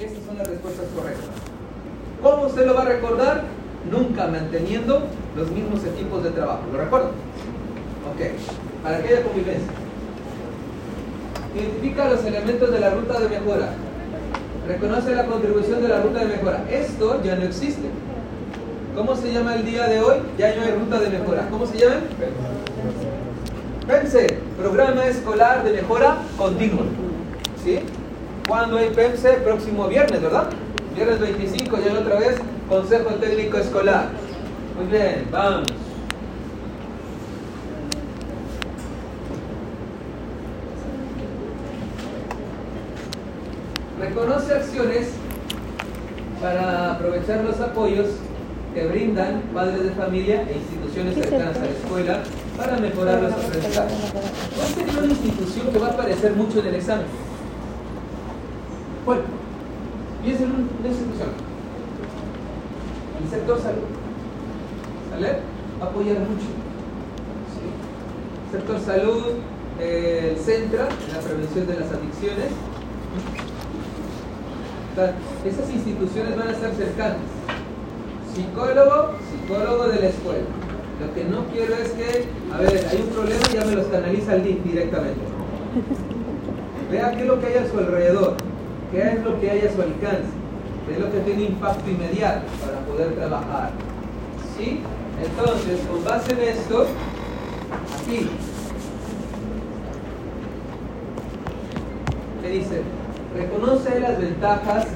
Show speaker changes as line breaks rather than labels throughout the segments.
Esas son las respuestas correctas. ¿Cómo usted lo va a recordar? Nunca manteniendo los mismos equipos de trabajo. ¿Lo recuerdo? Ok. Para aquella convivencia. Identifica los elementos de la ruta de mejora. Reconoce la contribución de la ruta de mejora. Esto ya no existe. ¿Cómo se llama el día de hoy? Ya no hay ruta de mejora. ¿Cómo se llama? PEMSE, Programa Escolar de Mejora Continua. ¿Sí? ¿Cuándo hay PEMSE? Próximo viernes, ¿verdad? Viernes 25, ya otra vez, Consejo Técnico Escolar. Muy bien, vamos. Reconoce acciones para aprovechar los apoyos que brindan padres de familia e instituciones cercanas a la escuela para mejorar los aprendizajes. ¿Cuál sería una institución que va a aparecer mucho en el examen? ¿Cuál? Piensa en una institución. El sector salud. ¿Sale? Apoyar mucho. Sector salud, eh, CENTRA, la prevención de las adicciones. Esas instituciones van a estar cercanas. Psicólogo, psicólogo de la escuela. Lo que no quiero es que, a ver, hay un problema y ya me los canaliza el DIF directamente. Vea qué es lo que hay a su alrededor, qué es lo que hay a su alcance, qué es lo que tiene impacto inmediato para poder trabajar. ¿Sí? Entonces, con base en esto, aquí, ¿qué dice? Reconoce las ventajas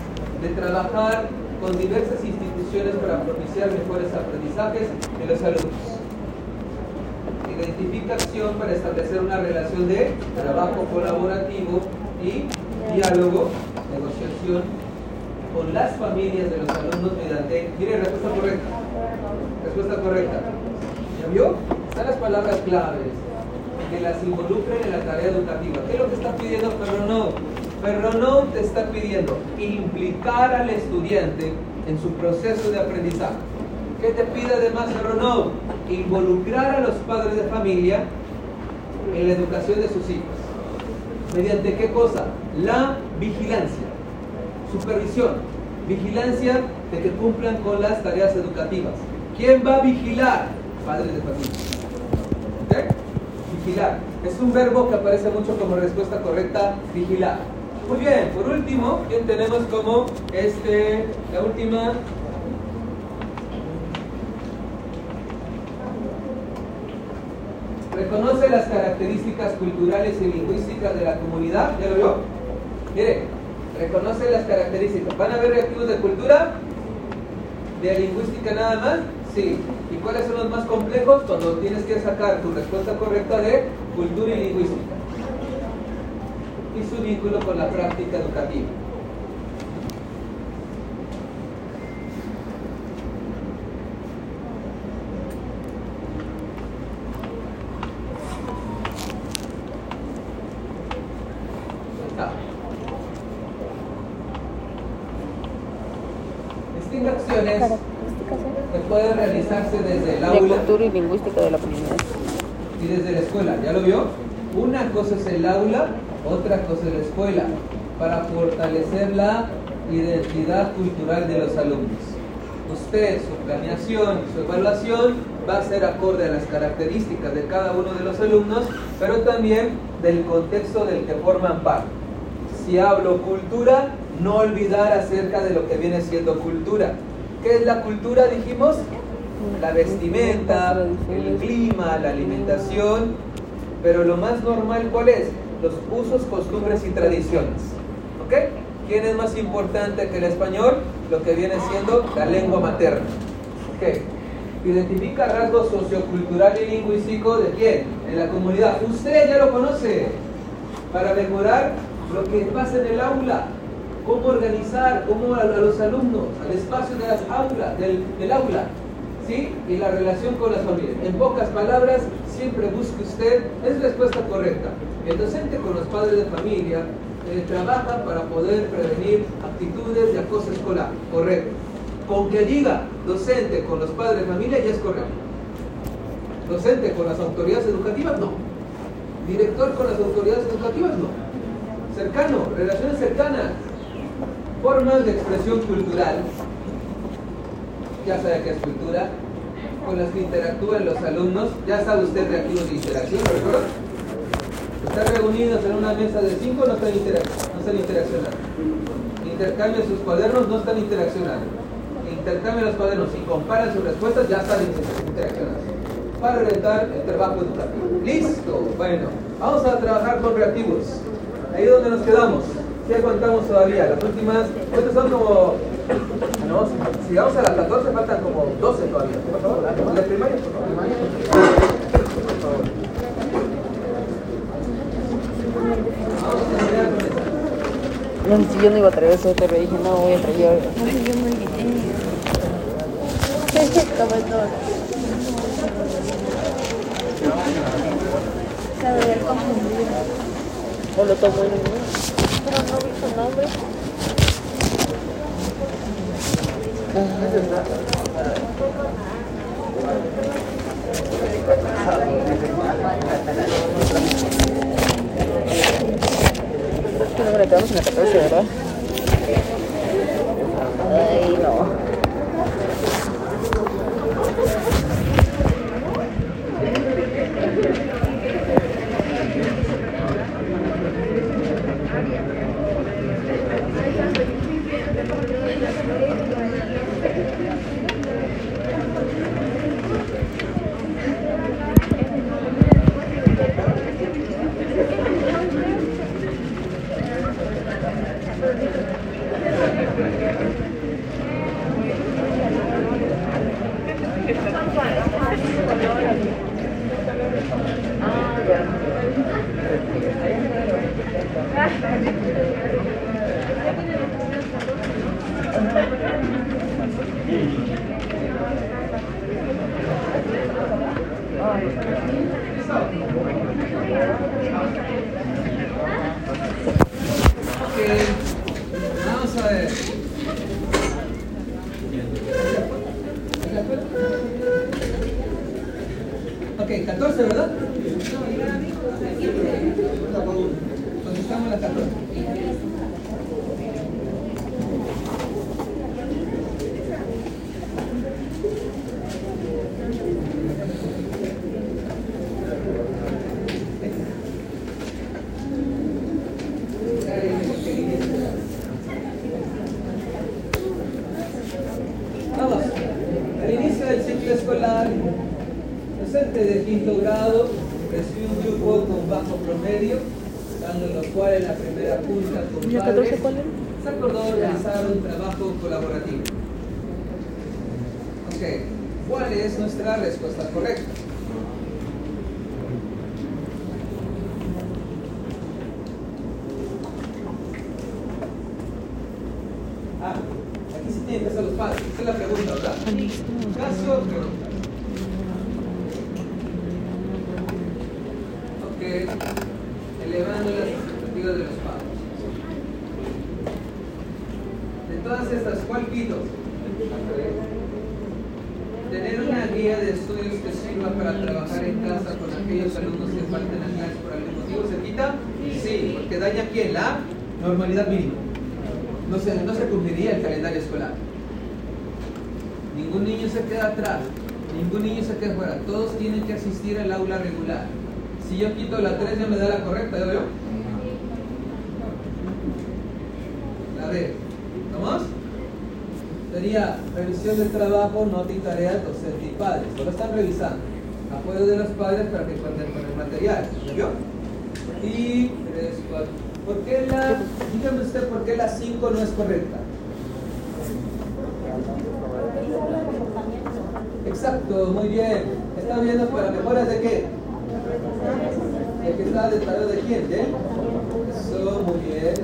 de trabajar con diversas instituciones para propiciar mejores aprendizajes en los alumnos. Identifica acción para establecer una relación de trabajo colaborativo y diálogo, con las familias de los alumnos mediante... Mire, respuesta correcta. Respuesta correcta. ¿Ya vio? Están las palabras claves que las involucren en la tarea educativa. ¿Qué es lo que está pidiendo pero no pero no te está pidiendo implicar al estudiante en su proceso de aprendizaje. ¿Qué te pide además no Involucrar a los padres de familia en la educación de sus hijos. ¿Mediante qué cosa? La vigilancia, supervisión, vigilancia de que cumplan con las tareas educativas. ¿Quién va a vigilar? Padres de familia. Vigilar. Es un verbo que aparece mucho como respuesta correcta, vigilar. Muy bien, por último, ¿quién tenemos como este, la última? Reconoce las características culturales y lingüísticas de la comunidad, ¿ya lo vio? Mire, reconoce las características. ¿Van a haber reactivos de cultura? ¿De lingüística nada más? Sí. ¿Y cuáles son los más complejos? Cuando tienes que sacar tu respuesta correcta de cultura y lingüística y su vínculo con la práctica educativa. Acciones que pueden realizarse desde el aula.
De cultura y lingüística de la comunidad.
Y desde la escuela, ¿ya lo vio? Una cosa es el aula otra cosa es la escuela, para fortalecer la identidad cultural de los alumnos. Usted, su planeación y su evaluación va a ser acorde a las características de cada uno de los alumnos, pero también del contexto del que forman parte. Si hablo cultura, no olvidar acerca de lo que viene siendo cultura. ¿Qué es la cultura? Dijimos, la vestimenta, el clima, la alimentación, pero lo más normal, ¿cuál es? los usos, costumbres y tradiciones. ¿Ok? ¿Quién es más importante que el español? Lo que viene siendo la lengua materna. ¿Ok? Identifica rasgos sociocultural y lingüístico de quién? En la comunidad. Usted ya lo conoce. Para mejorar lo que pasa en el aula. Cómo organizar, cómo a, los alumnos, al espacio de las aulas, del, aula. ¿Sí? Y la relación con las familias. En pocas palabras, siempre busque usted, es respuesta correcta. El docente con los padres de familia eh, trabaja para poder prevenir actitudes de acoso escolar, correcto. Con que diga docente con los padres de familia ya es correcto. Docente con las autoridades educativas, no. Director con las autoridades educativas, no. Cercano, relaciones cercanas. Formas de expresión cultural. Ya sabe qué es cultura. Con las que interactúan los alumnos. Ya sabe usted de activos de interacción, ¿recuerda? Están reunidos en una mesa de cinco, no están, no están interaccionando. Intercambian sus cuadernos, no están interaccionando. Intercambian los cuadernos y comparan sus respuestas, ya están interaccionando. Para orientar el trabajo educativo. Listo. Bueno, vamos a trabajar con reactivos. Ahí es donde nos quedamos. ¿Qué contamos todavía? Las últimas, estas son como, no, si vamos a las 14 faltan como 12 todavía. Por favor, la primaria, por favor.
No, si yo no iba a traer eso, pero dije, no, voy a traer yo.
Ay, yo todo. Se debe haber confundido.
O lo tomo en el Pero su nombre. ¿Qué número quedamos en la 14, verdad? Ay, no.
Ok, vamos a ver. Ok, 14, ¿verdad? Contestamos la 14. Vamos, al inicio del ciclo escolar, docente de quinto grado recibe un grupo con bajo promedio, dando los cuales la primera punta con
¿Y la 14
padres, se acordó realizar un trabajo colaborativo. Ok, ¿cuál es nuestra respuesta correcta? Ah, aquí sí tienen que ser los padres. Esa es la pregunta, ¿verdad? Caso, pregunta. Ok, elevando las expectativas de los padres. De todas estas, ¿cuál pido? Tener una guía de estudios que sirva para trabajar en casa con aquellos alumnos que falten a clases por algún motivo, ¿se quita? Sí, porque daña quién? La normalidad mínima. No se, no se cumpliría el calendario escolar. Ningún niño se queda atrás, ningún niño se queda fuera, todos tienen que asistir al aula regular. Si yo quito la 3 ya me da la correcta, ¿ya veo? La D. ¿Vamos? Sería revisión del trabajo, nota y tareas, docente y padres. Solo están revisando. Apoyo de los padres para que cuenten con el material. ¿Ya? Y 3, 4. ¿Por qué la, dígame usted por qué la 5 no es correcta? Exacto, muy bien. ¿Está viendo para mejoras de qué? ¿El que está detallado de quién? ¿De? Eso, muy bien.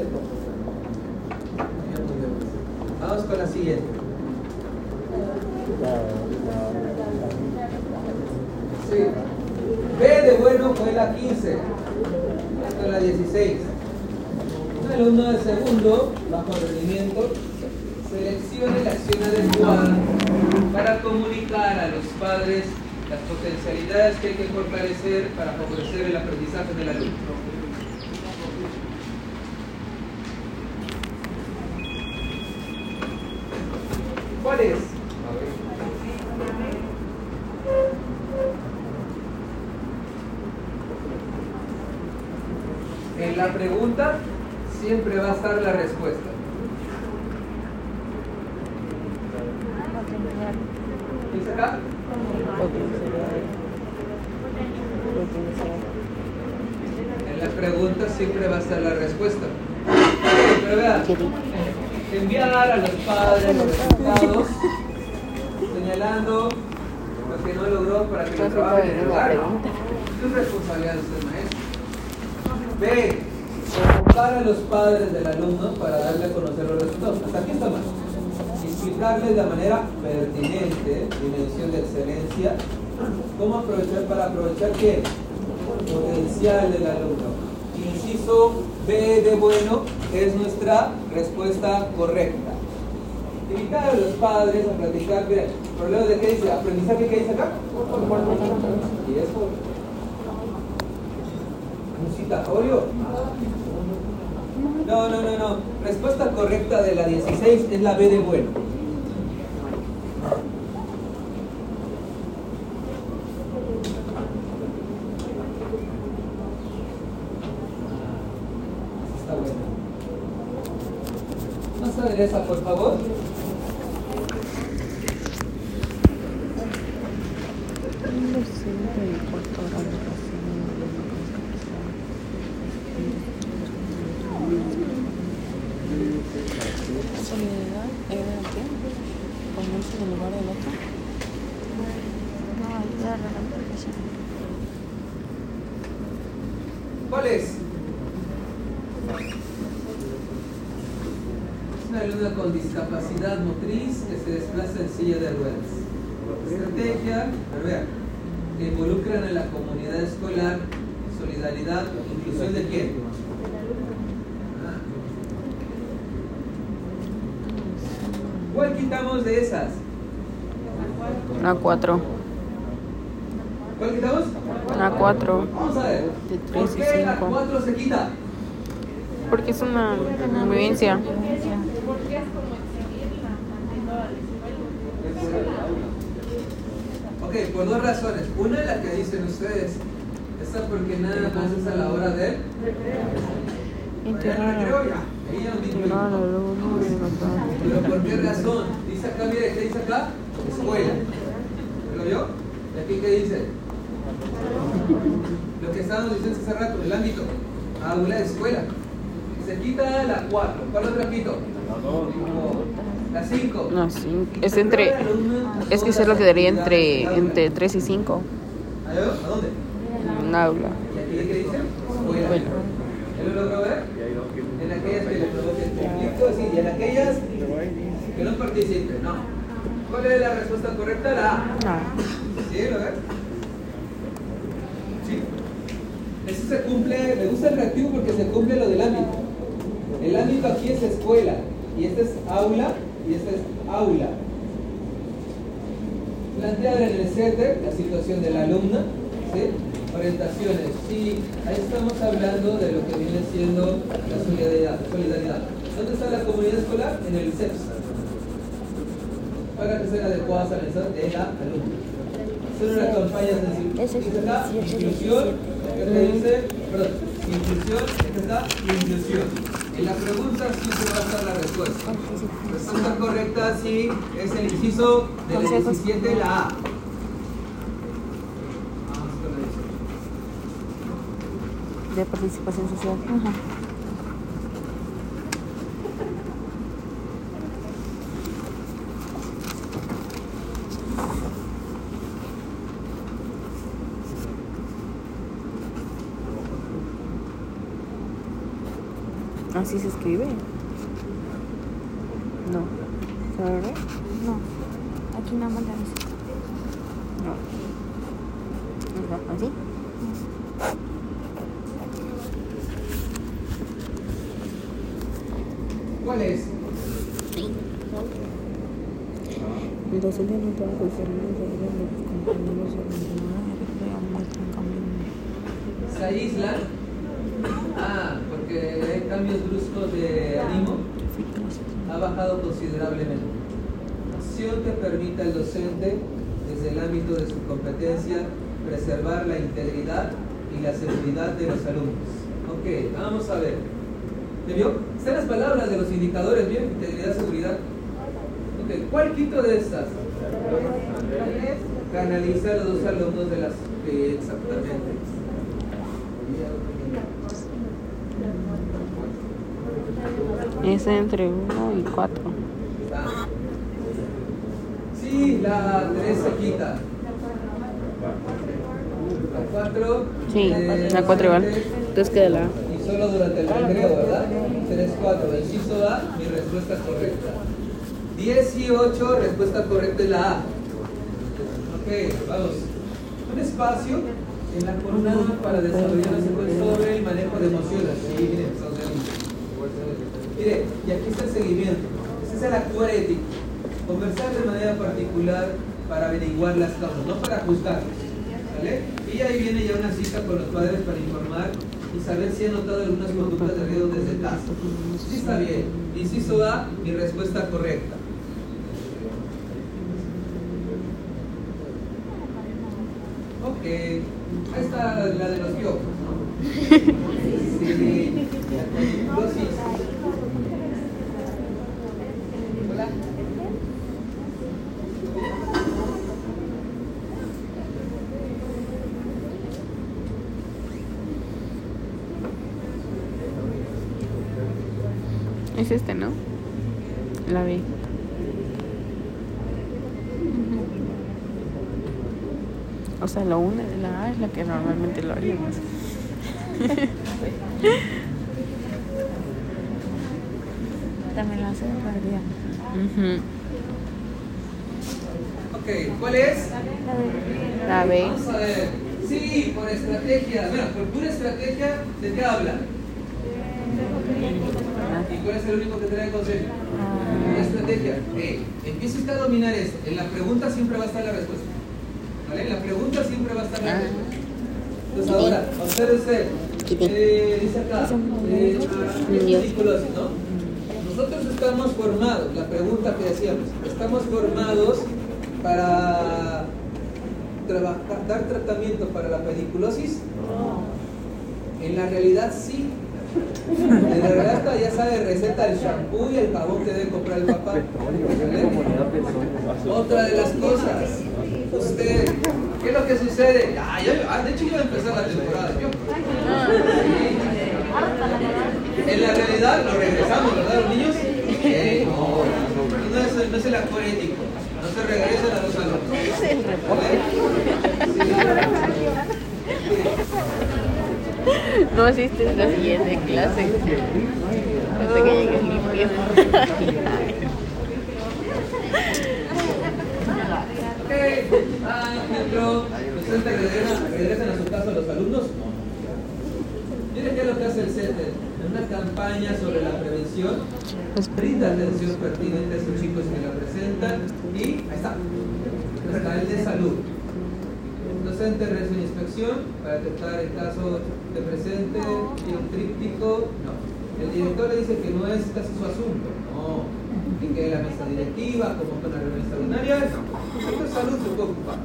Vamos con la siguiente. Sí. B de bueno fue la 15. Esta es la 16 alumno de segundo, bajo rendimiento, seleccione la acción adecuada para comunicar a los padres las potencialidades que hay que fortalecer para favorecer el aprendizaje del alumno. ¿Cuál es? Siempre va a estar la respuesta. ¿Dice acá? En la pregunta siempre va a estar la respuesta. Pero vean, enviar a los padres los resultados señalando lo que no logró para que lo trabajen en el hogar. Es responsabilidad de usted, maestro. B. Convocar a los padres del alumno para darle a conocer los resultados. Hasta aquí está mal. Explicarles de manera pertinente, dimensión de excelencia, cómo aprovechar para aprovechar qué? Potencial del alumno. Inciso B de bueno es nuestra respuesta correcta. Invitar a los padres a platicar, mira, problema de qué dice, aprendizaje, ¿qué dice acá? ¿Y eso? ¿Un citatorio? No, no, no, no. Respuesta correcta de la 16 es la B de bueno. Está buena. Más adereza, por favor.
Solidaridad era qué? Ponerse en el lugar del otro.
No, ayudar a la profesión.
¿Cuál es? Es una alumna con discapacidad motriz que se desplaza en silla de ruedas. Estrategia, a ver, que involucran a la comunidad escolar, solidaridad, inclusión de quién? Ah. ¿Cuál quitamos de esas?
Una 4.
¿Cuál quitamos?
Una 4.
Vamos a ver.
De
¿Por
tres y
qué la
cinco.
4 se quita?
Porque es una vivencia.
Ok, por dos razones. Una, la que dicen ustedes. Esta porque nada más es a la hora de... Vayan al recreo, ya. Pero ¿por qué razón? Dice acá, mire, ¿qué dice acá? Escuela. ¿Lo vio? ¿Y aquí qué dice? Lo que estábamos diciendo hace rato, el ámbito. Aula de escuela. Se quita la 4. ¿Cuál otra quito? La 5.
No, sí. Es entre. Es que eso lo quedaría entre, entre 3 y 5.
¿A dónde?
Un aula.
¿Y aquí qué dice? Escuela.
Escuela.
¿Ya lo logró ver? En aquellas que provoquen y en aquellas que no participen, no. ¿Cuál es la respuesta correcta? La A. ¿Sí? ¿Lo ves? ¿Sí? Eso se cumple, me gusta el reactivo porque se cumple lo del ámbito. El ámbito aquí es escuela, y este es aula, y este es aula. Plantear en el CETER la situación de la alumna, ¿sí? Orientaciones, sí, ahí estamos hablando de lo que viene siendo la solidaridad. solidaridad. ¿Dónde está la comunidad escolar? En el CEPS. Para que sean adecuadas a la de la alumna. Hacer una campaña de
Ese es
dice acá,
17,
inclusión,
17.
¿qué te dice? Perdón, inclusión, ¿qué está? Inclusión. En la pregunta siempre va a estar la respuesta. Respuesta correcta sí es el inciso de la
Consejos.
17, la A. Vamos con la 18.
De participación social. Así se escribe. No. ¿Sabe?
No, aquí nada más la dice.
No. Ajá, ¿Así?
¿Cuál es?
Ya no.
¿Se aíslan? Ah, porque hay cambios bruscos de ánimo. Ha bajado considerablemente. acción que permita al docente, desde el ámbito de su competencia, preservar la integridad y la seguridad de los alumnos. Ok, vamos a ver. ¿Me vio? Están las palabras de los indicadores, ¿bien? Integridad, seguridad. Ok, ¿cuál quito de estas? Canaliza a los dos alumnos de las que exactamente.
Es entre 1 y 4.
Ah. Sí, la 3 se quita. La 4.
Sí, la 4 igual. Entonces queda la.
Y solo durante el recreo, ¿verdad? 3, 4. Inciso A, mi respuesta es correcta. 10 y 8, respuesta correcta es la A. Vamos. Un espacio en la jornada para desarrollar sobre el manejo de emociones. Mire, y aquí está el seguimiento. Ese es el actuar ético. Conversar de manera particular para averiguar las causas, no para juzgarlos. ¿Vale? Y ahí viene ya una cita con los padres para informar y saber si han notado algunas conductas de riesgo desde casa. Sí está bien. Inciso A, mi respuesta correcta. Ahí está la de los piojos, ¿no? Sí. La. Hola.
Es este, ¿no? La B. O sea, lo une de la A es la que normalmente lo haríamos.
También lo hace de
Ujú.
Ok, ¿cuál es?
La B.
Vamos a ver. Sí, por estrategia. Bueno, por pura estrategia, ¿de qué habla? ¿Y cuál es el único que trae consejo? La estrategia. Eh, empieza usted a dominar esto. En la pregunta siempre va a estar la respuesta. La pregunta siempre va a estar la
Ah.
respuesta. Entonces ahora, observe usted. Eh, dice acá, eh, pediculosis, ¿no? Nosotros estamos formados, la pregunta que decíamos, estamos formados para trabajar, dar tratamiento para la pediculosis. En la realidad sí. En la realidad hasta ya sabe receta el shampoo y el jabón que debe comprar el papá. ¿Vale? Otra de las cosas, usted, ¿qué es lo que sucede? Ah, ya- ah, de hecho a empezar la temporada. ¿vio? En la realidad lo regresamos, ¿verdad, los niños? Eh, no, no es, no es el actor ético. No se regresan a los alumnos.
No asistes la siguiente clase. Hasta que llegues limpio.
Ah, ejemplo, ¿ustedes regresan, a su casa los alumnos? Miren qué es lo que hace el CETER. En una campaña sobre la prevención, brinda atención pertinente a sus chicos que la presentan y ahí está, está el de salud. Docente realiza una inspección para detectar el caso de presente y un tríptico, no. El director le dice que no es casi su asunto, no. Que quede la mesa directiva, como con la reunión extraordinaria, no. El salud se puede ocupar.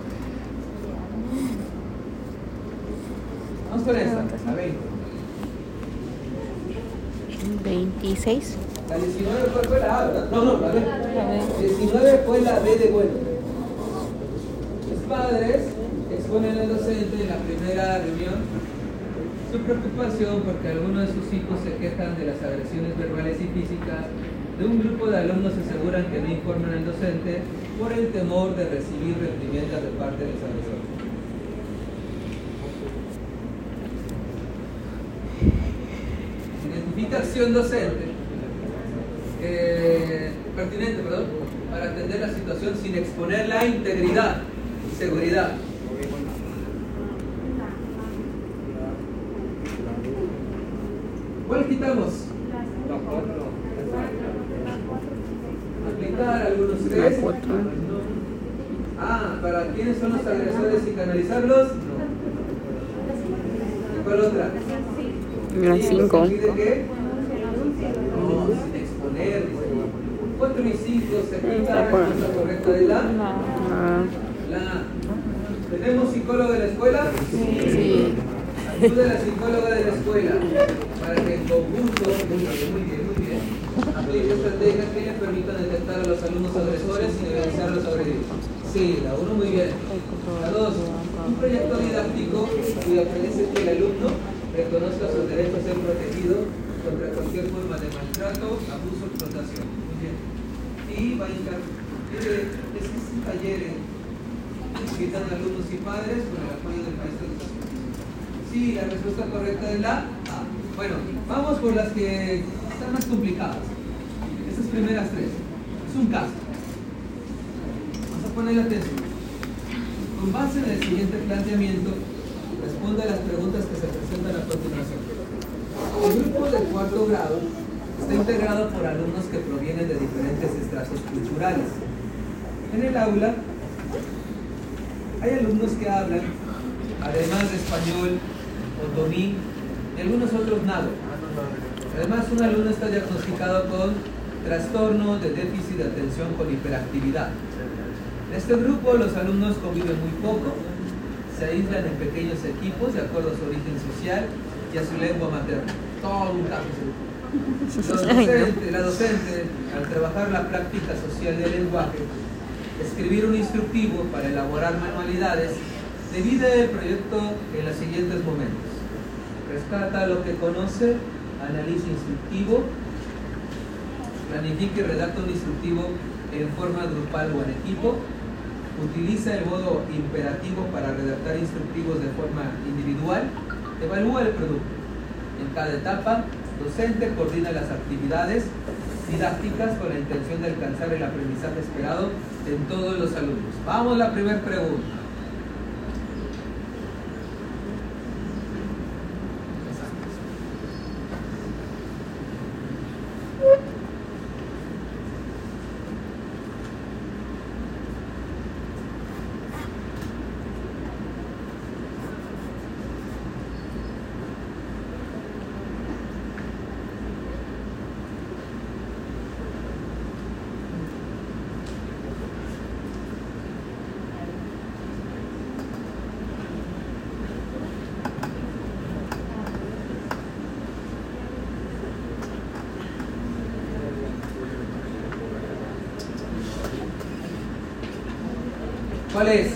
Vamos con esta, la 20.
26.
La 19 fue, la A, ¿verdad? No, no, la B. 19 fue la B de bueno. Los padres exponen al docente en la primera reunión su preocupación porque algunos de sus hijos se quejan de las agresiones verbales y físicas. De un grupo de alumnos aseguran que no informan al docente por el temor de recibir reprimendas de parte de los agresores. Identifica acción docente eh, pertinente, perdón, para atender la situación sin exponer la integridad y seguridad. ¿Cuál quitamos? Aplicar algunos
La
test.
4.
Ah, ¿para quiénes son los agresores y canalizarlos? No. ¿Y cuál otra?
La
Sí,
5.
¿se pide qué? No, sin exponer. dice. 4 y 5 se quita la respuesta correcta de la. La. ¿Tenemos psicólogo de la escuela?
sí.
Ayuda a la psicóloga de la escuela para que en conjunto, muy bien, muy bien, aplique estrategias que le permitan detectar a los alumnos agresores y evidenciar a los agredidos. Sí, la uno muy bien. La dos, un proyecto didáctico premisa es que el alumno reconozca sus derechos a ser protegido contra cualquier forma de maltrato, abuso o explotación. Muy bien. Y va a encargar, es que es un taller eh, invitan alumnos y padres con el apoyo del maestro de. Sí, la respuesta correcta es la A. Bueno, vamos por las que están más complicadas. Estas primeras tres. Es un caso. Vamos a ponerle atención. Con base en el siguiente planteamiento, responde a las preguntas que se presentan a continuación. El grupo de cuarto grado está integrado por alumnos que provienen de diferentes estratos culturales. En el aula hay alumnos que hablan, además de español, otomí y algunos otros nada. Además, un alumno está diagnosticado con trastorno de déficit de atención con hiperactividad. En este grupo los alumnos conviven muy poco, se aíslan en pequeños equipos de acuerdo a su origen social y a su lengua materna. Todo un docentes- la docente, al trabajar la práctica social del lenguaje, escribir un instructivo para elaborar manualidades, divide el proyecto en los siguientes momentos. Rescata lo que conoce, analiza instructivo, planifica y redacta un instructivo en forma grupal o en equipo, utiliza el modo imperativo para redactar instructivos de forma individual, evalúa el producto. En cada etapa, docente coordina las actividades didácticas con la intención de alcanzar el aprendizaje esperado en todos los alumnos. Vamos a la primera pregunta. ¿Cuál es?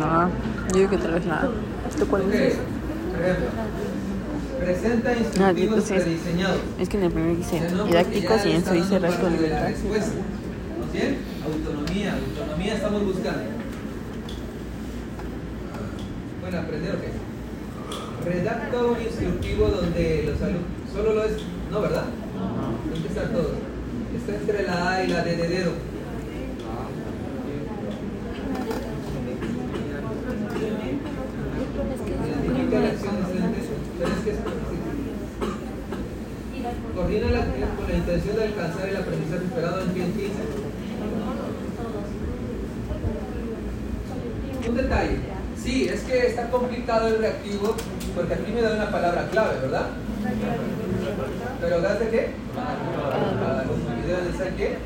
No, yo digo que tal vez la. ¿Tú cuál
Ok,
dices?
por ejemplo, presenta instructivos
entonces,
prediseñados.
es que en el primer dice didácticos y en eso
le
dice
parte de la respuesta. ¿Vamos bien? Autonomía, autonomía estamos buscando. Bueno, aprender o qué? Redacta un instructivo donde los alumnos. Solo lo es. No, ¿verdad? ¿Dónde está todo? Está entre la A y la D de dedo. Identifica la acción docente, pero es que es Coordina la actividad con la intención de alcanzar el aprendizaje esperado en 15. Un detalle. Sí, es que está complicado el reactivo porque aquí me da una palabra clave, ¿verdad? ¿Pero gas de qué? Cada alumno. ¿Y debe de qué?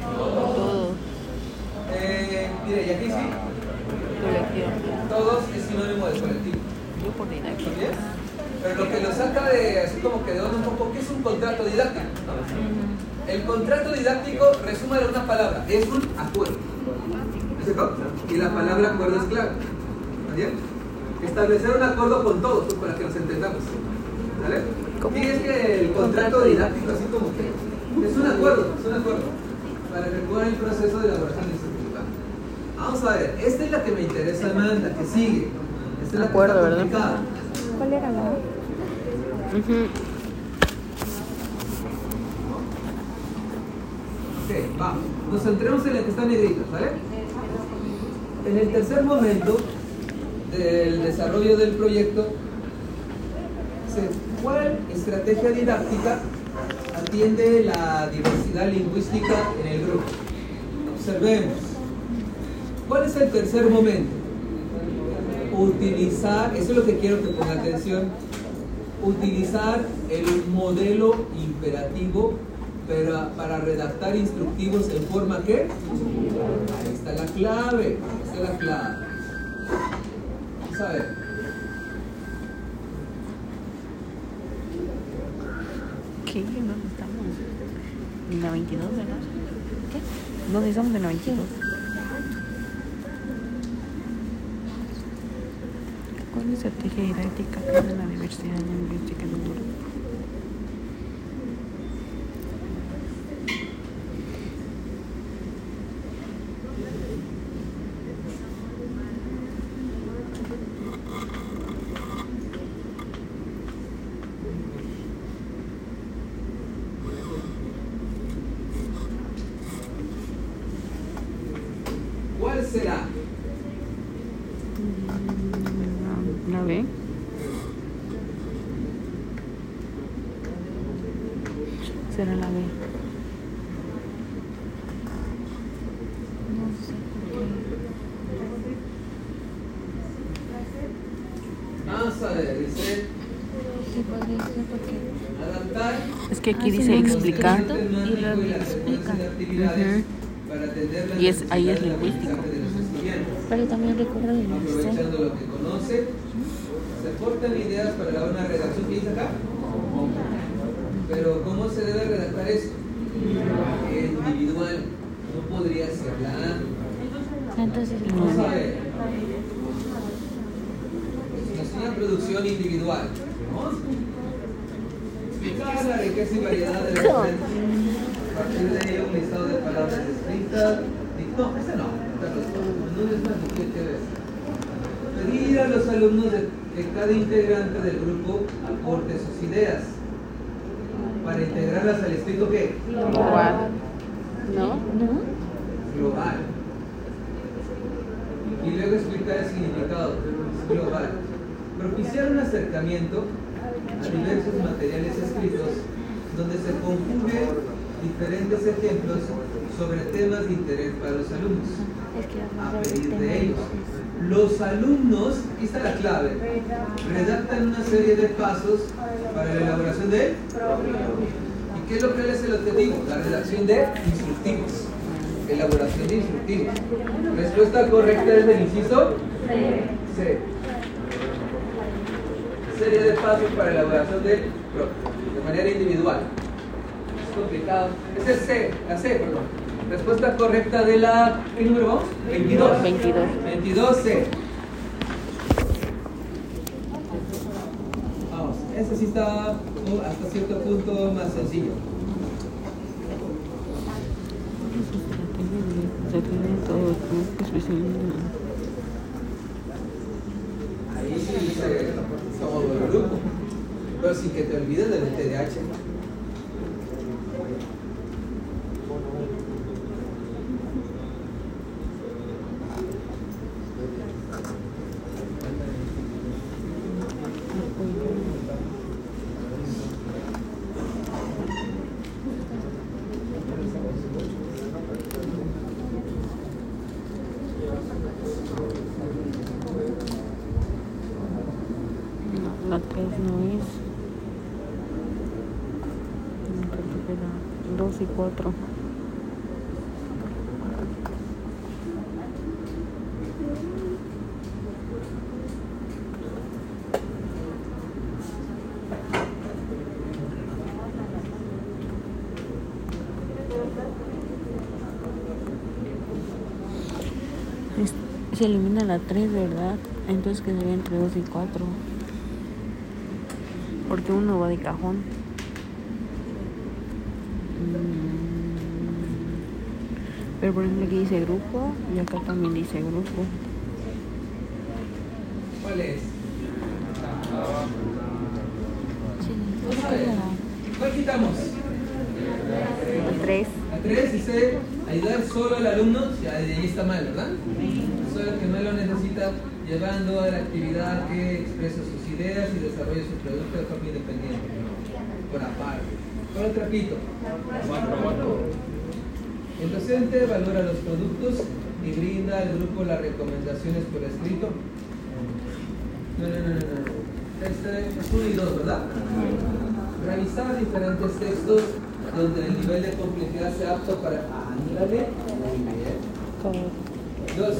Eh, mire, y aquí sí,
Colectivo.
todos es sinónimo de colectivo.
Yo por
¿Está
didáctico.
bien? Pero lo que lo saca de así como que de onda un poco, ¿qué es un contrato didáctico? no? El contrato didáctico, resúmalo en una palabra, es un acuerdo. Y la palabra acuerdo es clave. ¿Está bien? Establecer un acuerdo con todos, para que nos entendamos. ¿Vale?
¿Cómo?
Sí, es que el contrato didáctico, así como que es un acuerdo, es un acuerdo. Para efectuar el proceso de elaboración de instructiva. Vamos a ver, esta es la que me interesa más, la que sigue. Esta es la
Acuerdo,
que está
¿verdad?
¿Cuál era la?
Ujú.
Ok, vamos. Nos centremos en la que está negrita, ¿vale? En el tercer momento del desarrollo del proyecto, ¿cuál estrategia didáctica atiende la diversidad lingüística en el grupo? Observemos. ¿Cuál es el tercer momento? Utilizar, eso es lo que quiero que ponga atención, utilizar el modelo imperativo pero para redactar instructivos en forma que ahí está la clave, esa es la clave. Vamos a ver.
¿Qué? ¿Dónde estamos? En la 22, ¿verdad? ¿Qué? ¿Dónde estamos en la 22? ¿Cuál es la estrategia didáctica de la diversidad lingüística en un grupo?
¿Cuál será?
Mm, ¿La B? Será la B. No sé por qué.
Vamos a ver, dice
Sí, podría ser porque
adaptar
Es que aquí
Hacen
dice
un
explicar.
y luego
y la
explica.
secuencia de actividades
Ujú.
para atender las
Y es- ahí es lingüístico.
los estudiantes.
Pero también recuerdo de la
aprovechando lo que conoce, se aportan ideas para buena redacción que dice acá. Pero ¿cómo se debe redactar esto? Individual, no podría ser la A.
Entonces,
Vamos a ver. Es una producción individual. Vamos. La riqueza y variedad de los. A partir de ello, un listado de palabras escritas. No, ese no. no, es más que. Pedir a los alumnos de cada integrante del grupo aporte sus ideas para integrarlas al escrito que
Global. ¿No?
¿no?
global. Y luego explicar el significado global. Propiciar un acercamiento a diversos materiales escritos donde se conjuguen diferentes ejemplos sobre temas de interés para los alumnos a pedir de ellos. Los alumnos, aquí está la clave, redactan una serie de pasos para la elaboración de ¿Y qué es lo que es el objetivo? La redacción de instructivos. Elaboración de instructivos. Respuesta correcta es del inciso C. Serie de pasos para elaboración de de manera individual. Es complicado. Es el C, la C, perdón. Respuesta correcta de la. ¿Qué número vamos? 22.
22.
22C. Vamos, ese sí está hasta cierto punto más sencillo.
Se tiene todo el grupo especializado.
Ahí sí dice todo el grupo. Pero sin que te olvides del TDAH.
No, La 3 no es. No, creo que queda 2 y 4. Es- Se elimina la 3, ¿verdad? Entonces quedaría entre 2 y 4. Porque uno va de cajón. Mm. Pero por ejemplo aquí dice grupo y acá también dice grupo.
¿Cuál es?
Sí,
Vamos
es
a ver.
como
¿Cuál quitamos?
La 3.
La 3 dice ayudar solo al alumno, ahí está mal, ¿verdad? Solo el que no lo necesita, llevando a la actividad que expresa sus ideas y desarrolla su producto de forma independiente, por aparte. ¿Cuál otro repito? El docente valora los productos y brinda al grupo las recomendaciones por escrito. No, no, no, no. no. Este es uno y dos, ¿verdad? Revisar diferentes textos donde el nivel de complejidad sea apto para... Ándale, muy. Dos,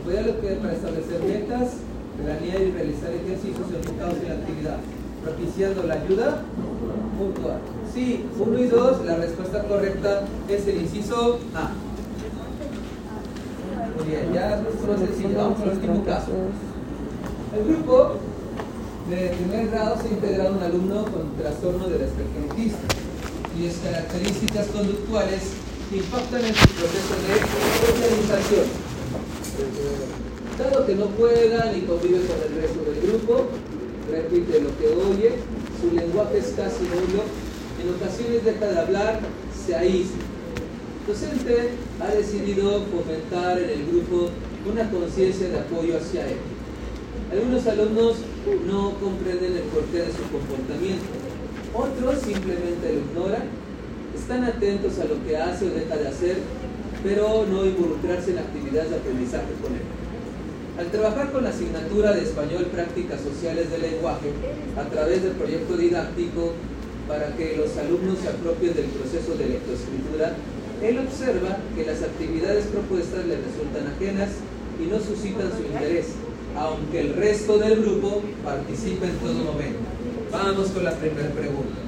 apoyar para establecer metas, planear y realizar ejercicios enfocados en la actividad, propiciando la ayuda puntual. Sí, uno y dos, la respuesta correcta es el inciso A. Muy bien, ya es más sencillo. Vamos al último caso. El grupo de primer grado se integra un alumno con trastorno del espectro autista y es características conductuales que impactan en su proceso de socialización. Dado que no juega ni convive con el resto del grupo, repite lo que oye, su lenguaje es casi nulo, en ocasiones deja de hablar, se aísla. El docente ha decidido fomentar en el grupo una conciencia de apoyo hacia él. Algunos alumnos no comprenden el porqué de su comportamiento, otros simplemente lo ignoran, están atentos a lo que hace o deja de hacer, pero no involucrarse en actividades de aprendizaje con él. Al trabajar con la asignatura de español prácticas sociales del lenguaje a través del proyecto didáctico para que los alumnos se apropien del proceso de lectoescritura, él observa que las actividades propuestas le resultan ajenas y no suscitan su interés, aunque el resto del grupo participa en todo momento. Vamos con la primera pregunta.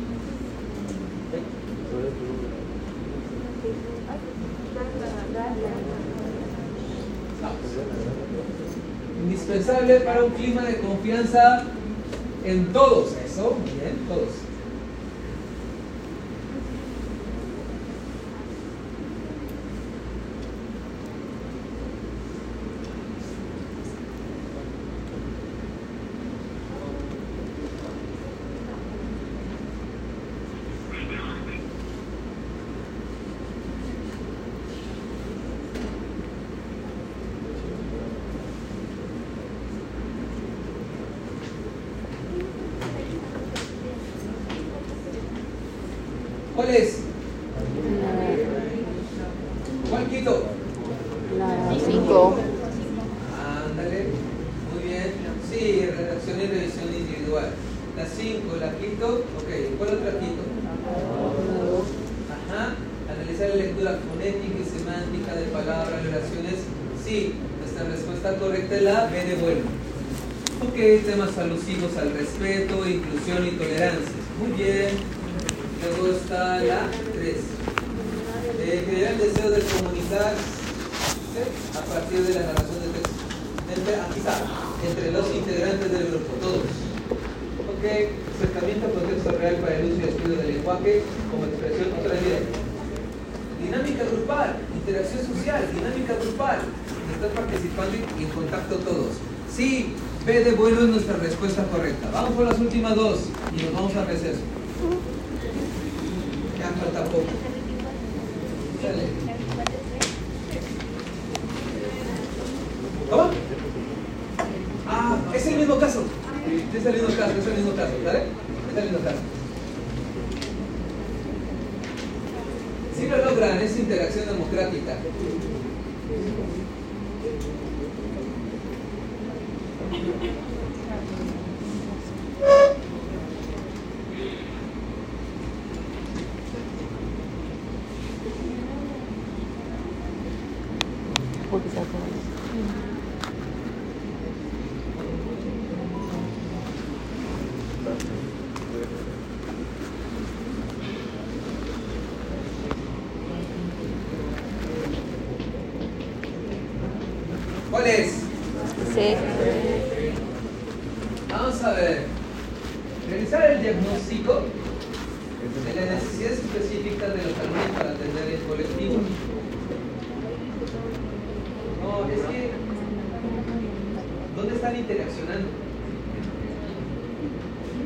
Indispensable para un clima de confianza en todos, eso, bien, todos. ¿Cuál es? ¿Cuál quito?
Cinco.
Ándale, muy bien. Sí, redacción y revisión individual. La 5, la quito. Ok, ¿cuál otra quito? Ajá. Analizar la lectura fonética y semántica de palabras, oraciones. Sí, nuestra respuesta correcta es la B de bueno. Ok, temas alusivos al respeto, inclusión y tolerancia. Muy bien. Luego está la 3. Eh, generar el deseo de comunicar a partir de la narración de texto. Entre, aquí está, entre los integrantes del grupo, todos. Ok, acercamiento al contexto real para el uso y estudio del lenguaje como expresión otra vez. Dinámica grupal, interacción social, dinámica grupal. Están participando y en contacto todos. Sí, B de bueno es nuestra respuesta correcta. Vamos por las últimas dos y nos vamos a receso falta poco. ¿Cómo? Ah, es el mismo caso. Es el mismo caso, es el mismo caso, ¿vale? Es el mismo caso. Si lo logran, es interacción democrática. ¿Cuál es?
Sí.
Vamos a ver. Realizar el diagnóstico de las necesidades específicas de los alumnos para atender el colectivo. Es que. ¿Dónde están interaccionando?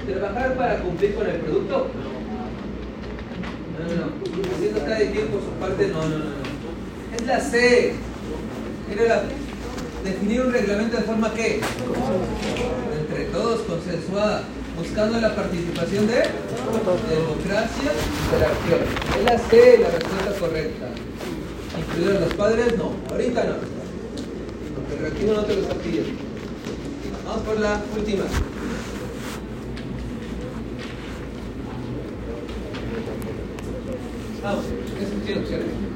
¿Trabajar para cumplir con el producto? No, no, no. Haciendo cada quien por su parte, no, no, no. no. Es la C. Mira la definir un reglamento de forma que entre todos consensuada buscando la participación de democracia interacción es la C la respuesta correcta incluir los padres no ahorita no el reactivo no te lo está pidiendo vamos por la última. Ahí sí tiene opciones.